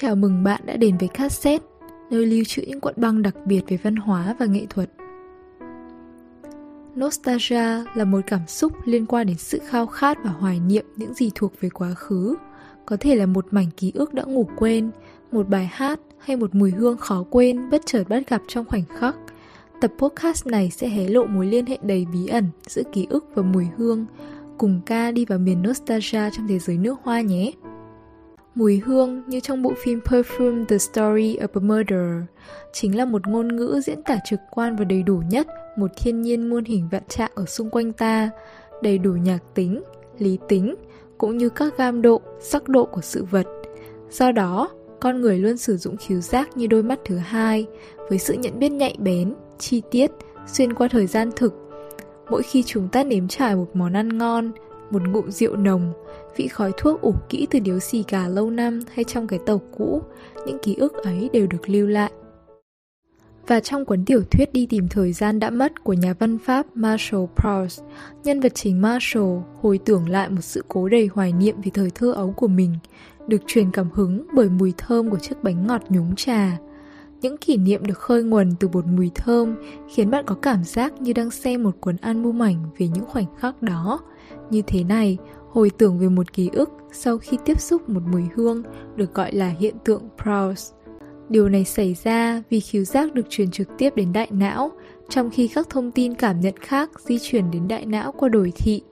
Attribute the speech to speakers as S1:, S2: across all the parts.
S1: Chào mừng bạn đã đến với Cassette, nơi lưu trữ những cuộn băng đặc biệt về văn hóa và nghệ thuật. Nostalgia là một cảm xúc liên quan đến sự khao khát và hoài niệm những gì thuộc về quá khứ. Có thể là một mảnh ký ức đã ngủ quên, một bài hát hay một mùi hương khó quên bất chợt bắt gặp trong khoảnh khắc. Tập podcast này sẽ hé lộ mối liên hệ đầy bí ẩn giữa ký ức và mùi hương, cùng ca đi vào miền nostalgia trong thế giới nước hoa nhé. Mùi hương như trong bộ phim Perfume The Story of a Murder chính là một ngôn ngữ diễn tả trực quan và đầy đủ nhất một thiên nhiên muôn hình vạn trạng ở xung quanh ta, đầy đủ nhạc tính, lý tính, cũng như các gam độ, sắc độ của sự vật. Do đó, con người luôn sử dụng khiếu giác như đôi mắt thứ hai, với sự nhận biết nhạy bén, chi tiết, xuyên qua thời gian thực. Mỗi khi chúng ta nếm trải một món ăn ngon, một ngụm rượu nồng, vị khói thuốc ủ kỹ từ điếu xì gà lâu năm hay trong cái tàu cũ, những ký ức ấy đều được lưu lại. Và trong cuốn tiểu thuyết Đi tìm thời gian đã mất của nhà văn Pháp Marshall Proust, nhân vật chính Marshall hồi tưởng lại một sự cố đầy hoài niệm về thời thơ ấu của mình, được truyền cảm hứng bởi mùi thơm của chiếc bánh ngọt nhúng trà. Những kỷ niệm được khơi nguồn từ một mùi thơm khiến bạn có cảm giác như đang xem một cuốn album ảnh về những khoảnh khắc đó. Như thế này, hồi tưởng về một ký ức sau khi tiếp xúc một mùi hương được gọi là hiện tượng Proust. Điều này xảy ra vì khiếu giác được truyền trực tiếp đến đại não, trong khi các thông tin cảm nhận khác di chuyển đến đại não qua đổi thị.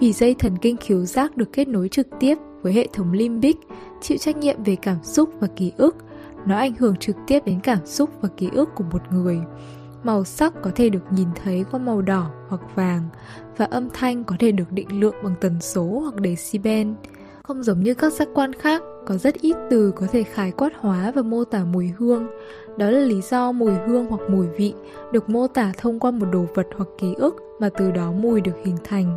S1: Vì dây thần kinh khiếu giác được kết nối trực tiếp với hệ thống limbic, chịu trách nhiệm về cảm xúc và ký ức, nó ảnh hưởng trực tiếp đến cảm xúc và ký ức của một người. Màu sắc có thể được nhìn thấy qua màu đỏ hoặc vàng và âm thanh có thể được định lượng bằng tần số hoặc decibel. Không giống như các giác quan khác, có rất ít từ có thể khái quát hóa và mô tả mùi hương. Đó là lý do mùi hương hoặc mùi vị được mô tả thông qua một đồ vật hoặc ký ức mà từ đó mùi được hình thành.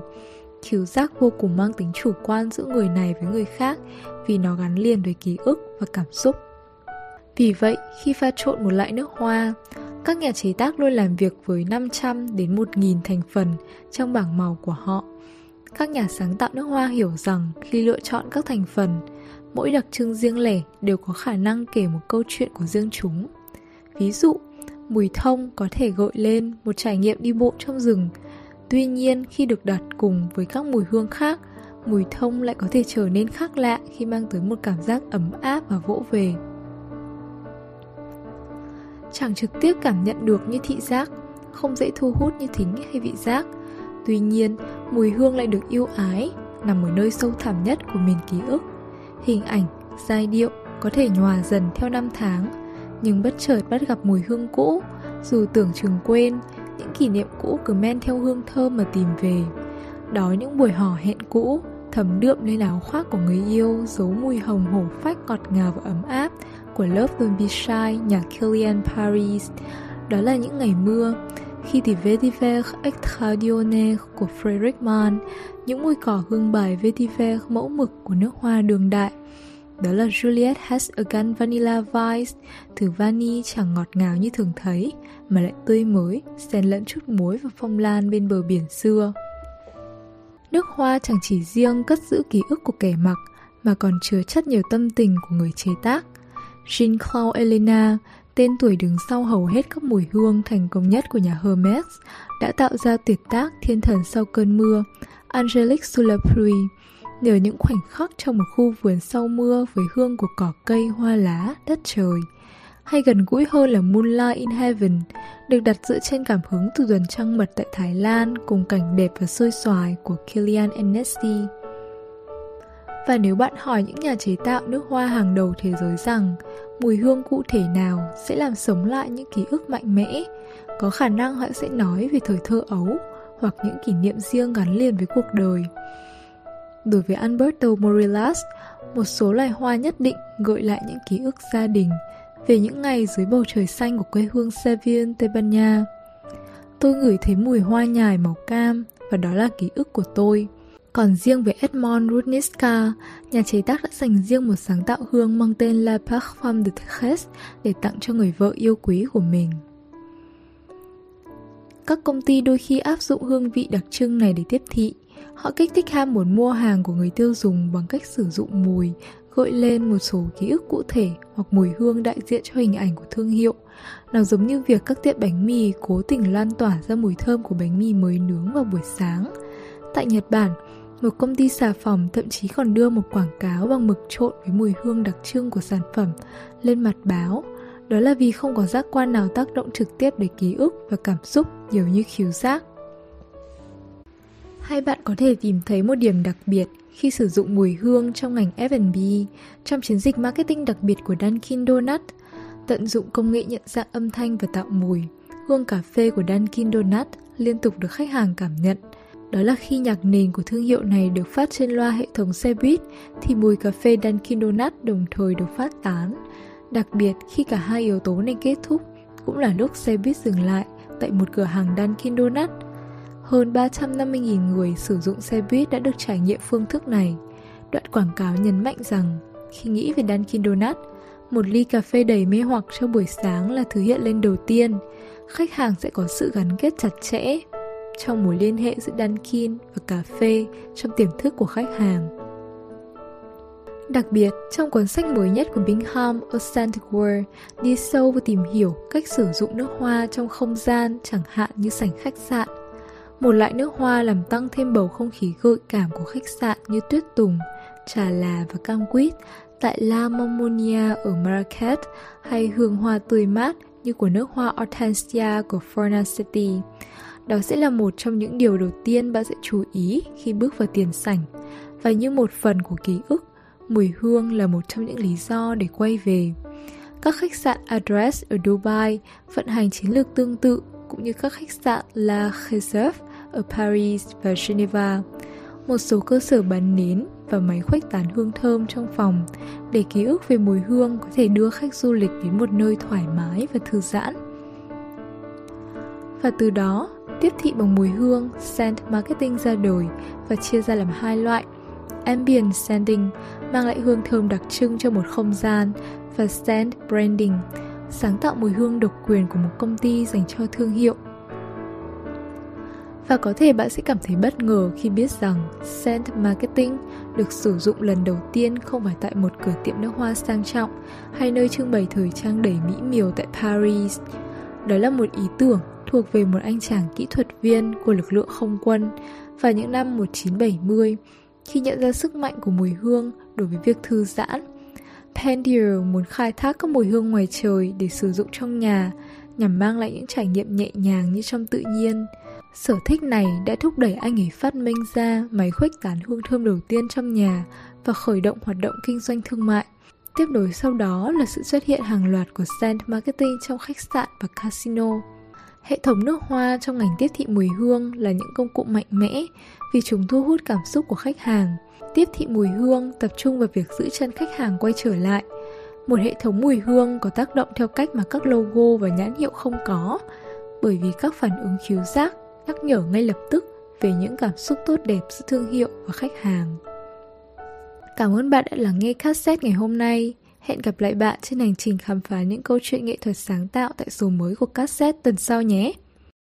S1: Khiếu giác vô cùng mang tính chủ quan giữa người này với người khác vì nó gắn liền với ký ức và cảm xúc. Vì vậy, khi pha trộn một loại nước hoa, các nhà chế tác luôn làm việc với 500 đến 1000 thành phần trong bảng màu của họ. Các nhà sáng tạo nước hoa hiểu rằng khi lựa chọn các thành phần, mỗi đặc trưng riêng lẻ đều có khả năng kể một câu chuyện của riêng chúng. Ví dụ, mùi thông có thể gợi lên một trải nghiệm đi bộ trong rừng. Tuy nhiên, khi được đặt cùng với các mùi hương khác, mùi thông lại có thể trở nên khác lạ khi mang tới một cảm giác ấm áp và vỗ về chẳng trực tiếp cảm nhận được như thị giác, không dễ thu hút như thính hay vị giác. Tuy nhiên, mùi hương lại được yêu ái, nằm ở nơi sâu thẳm nhất của miền ký ức. Hình ảnh, giai điệu có thể nhòa dần theo năm tháng, nhưng bất chợt bắt gặp mùi hương cũ, dù tưởng chừng quên, những kỷ niệm cũ cứ men theo hương thơm mà tìm về. Đó những buổi hò hẹn cũ, thấm đượm lên áo khoác của người yêu, giấu mùi hồng hổ phách ngọt ngào và ấm áp, của Love Don't Be Shy nhạc Killian Paris. Đó là những ngày mưa, khi thì Vetiver Extraordinaire của Frederick Mann, những mùi cỏ hương bài Vetiver mẫu mực của nước hoa đường đại. Đó là Juliet Has a Gun Vanilla Vice, thử vani chẳng ngọt ngào như thường thấy, mà lại tươi mới, xen lẫn chút muối và phong lan bên bờ biển xưa. Nước hoa chẳng chỉ riêng cất giữ ký ức của kẻ mặc, mà còn chứa chất nhiều tâm tình của người chế tác – Jean-Claude Elena, tên tuổi đứng sau hầu hết các mùi hương thành công nhất của nhà Hermes, đã tạo ra tuyệt tác Thiên thần sau cơn mưa, Angelique sous la pluie, nhờ những khoảnh khắc trong một khu vườn sau mưa với hương của cỏ cây, hoa lá, đất trời. Hay gần gũi hơn là Moonlight in Heaven, được đặt dựa trên cảm hứng từ tuần trăng mật tại Thái Lan cùng cảnh đẹp và sôi xoài của Kilian Ennesti. Và nếu bạn hỏi những nhà chế tạo nước hoa hàng đầu thế giới rằng mùi hương cụ thể nào sẽ làm sống lại những ký ức mạnh mẽ, có khả năng họ sẽ nói về thời thơ ấu hoặc những kỷ niệm riêng gắn liền với cuộc đời. Đối với Alberto Morillas, một số loài hoa nhất định gợi lại những ký ức gia đình về những ngày dưới bầu trời xanh của quê hương Seville, Tây Ban Nha. Tôi ngửi thấy mùi hoa nhài màu cam và đó là ký ức của tôi. Còn riêng với Edmond Rudnitska, nhà chế tác đã dành riêng một sáng tạo hương mang tên La Parfum de Thérèse để tặng cho người vợ yêu quý của mình. Các công ty đôi khi áp dụng hương vị đặc trưng này để tiếp thị. Họ kích thích ham muốn mua hàng của người tiêu dùng bằng cách sử dụng mùi, gợi lên một số ký ức cụ thể hoặc mùi hương đại diện cho hình ảnh của thương hiệu. Nó giống như việc các tiệm bánh mì cố tình lan tỏa ra mùi thơm của bánh mì mới nướng vào buổi sáng. Tại Nhật Bản, một công ty xà phòng thậm chí còn đưa một quảng cáo bằng mực trộn với mùi hương đặc trưng của sản phẩm lên mặt báo. Đó là vì không có giác quan nào tác động trực tiếp đến ký ức và cảm xúc nhiều như khiếu giác. Hai bạn có thể tìm thấy một điểm đặc biệt khi sử dụng mùi hương trong ngành F&B trong chiến dịch marketing đặc biệt của Dunkin Donut, tận dụng công nghệ nhận dạng âm thanh và tạo mùi. Hương cà phê của Dunkin Donut liên tục được khách hàng cảm nhận. Đó là khi nhạc nền của thương hiệu này được phát trên loa hệ thống xe buýt thì mùi cà phê Dunkin Donuts đồng thời được phát tán. Đặc biệt khi cả hai yếu tố này kết thúc cũng là lúc xe buýt dừng lại tại một cửa hàng Dunkin Donuts. – hơn 350.000 người sử dụng xe buýt đã được trải nghiệm phương thức này. Đoạn quảng cáo nhấn mạnh rằng, khi nghĩ về Dunkin Donuts, một ly cà phê đầy mê hoặc cho buổi sáng là thứ hiện lên đầu tiên. Khách hàng sẽ có sự gắn kết chặt chẽ trong mối liên hệ giữa Dunkin và cà phê trong tiềm thức của khách hàng. Đặc biệt, trong cuốn sách mới nhất của Bingham Authentic World, đi sâu và tìm hiểu cách sử dụng nước hoa trong không gian chẳng hạn như sảnh khách sạn, một loại nước hoa làm tăng thêm bầu không khí gợi cảm của khách sạn như tuyết tùng, trà là và cam quýt tại La Mommonia ở Marrakech hay hương hoa tươi mát như của nước hoa Hortensia của Fornaceti. Đó sẽ là một trong những điều đầu tiên bạn sẽ chú ý khi bước vào tiền sảnh. Và như một phần của ký ức, mùi hương là một trong những lý do để quay về. Các khách sạn Address ở Dubai vận hành chiến lược tương tự cũng như các khách sạn La Réserve ở Paris và Geneva, một số cơ sở bán nến và máy khuếch tán hương thơm trong phòng để ký ức về mùi hương có thể đưa khách du lịch đến một nơi thoải mái và thư giãn. Và từ đó, tiếp thị bằng mùi hương, scent marketing ra đời và chia ra làm hai loại. Ambient scenting mang lại hương thơm đặc trưng cho một không gian và scent branding sáng tạo mùi hương độc quyền của một công ty dành cho thương hiệu và có thể bạn sẽ cảm thấy bất ngờ khi biết rằng scent marketing được sử dụng lần đầu tiên không phải tại một cửa tiệm nước hoa sang trọng hay nơi trưng bày thời trang đầy mỹ miều tại Paris. Đó là một ý tưởng thuộc về một anh chàng kỹ thuật viên của lực lượng không quân vào những năm 1970 khi nhận ra sức mạnh của mùi hương đối với việc thư giãn. Pandier muốn khai thác các mùi hương ngoài trời để sử dụng trong nhà, nhằm mang lại những trải nghiệm nhẹ nhàng như trong tự nhiên. Sở thích này đã thúc đẩy anh ấy phát minh ra máy khuếch tán hương thơm đầu tiên trong nhà và khởi động hoạt động kinh doanh thương mại. Tiếp nối sau đó là sự xuất hiện hàng loạt của scent marketing trong khách sạn và casino. Hệ thống nước hoa trong ngành tiếp thị mùi hương là những công cụ mạnh mẽ vì chúng thu hút cảm xúc của khách hàng. Tiếp thị mùi hương tập trung vào việc giữ chân khách hàng quay trở lại. Một hệ thống mùi hương có tác động theo cách mà các logo và nhãn hiệu không có, bởi vì các phản ứng khiếu giác nhắc nhở ngay lập tức về những cảm xúc tốt đẹp giữa thương hiệu và khách hàng. Cảm ơn bạn đã lắng nghe cassette ngày hôm nay. Hẹn gặp lại bạn trên hành trình khám phá những câu chuyện nghệ thuật sáng tạo tại số mới của cassette tuần sau nhé.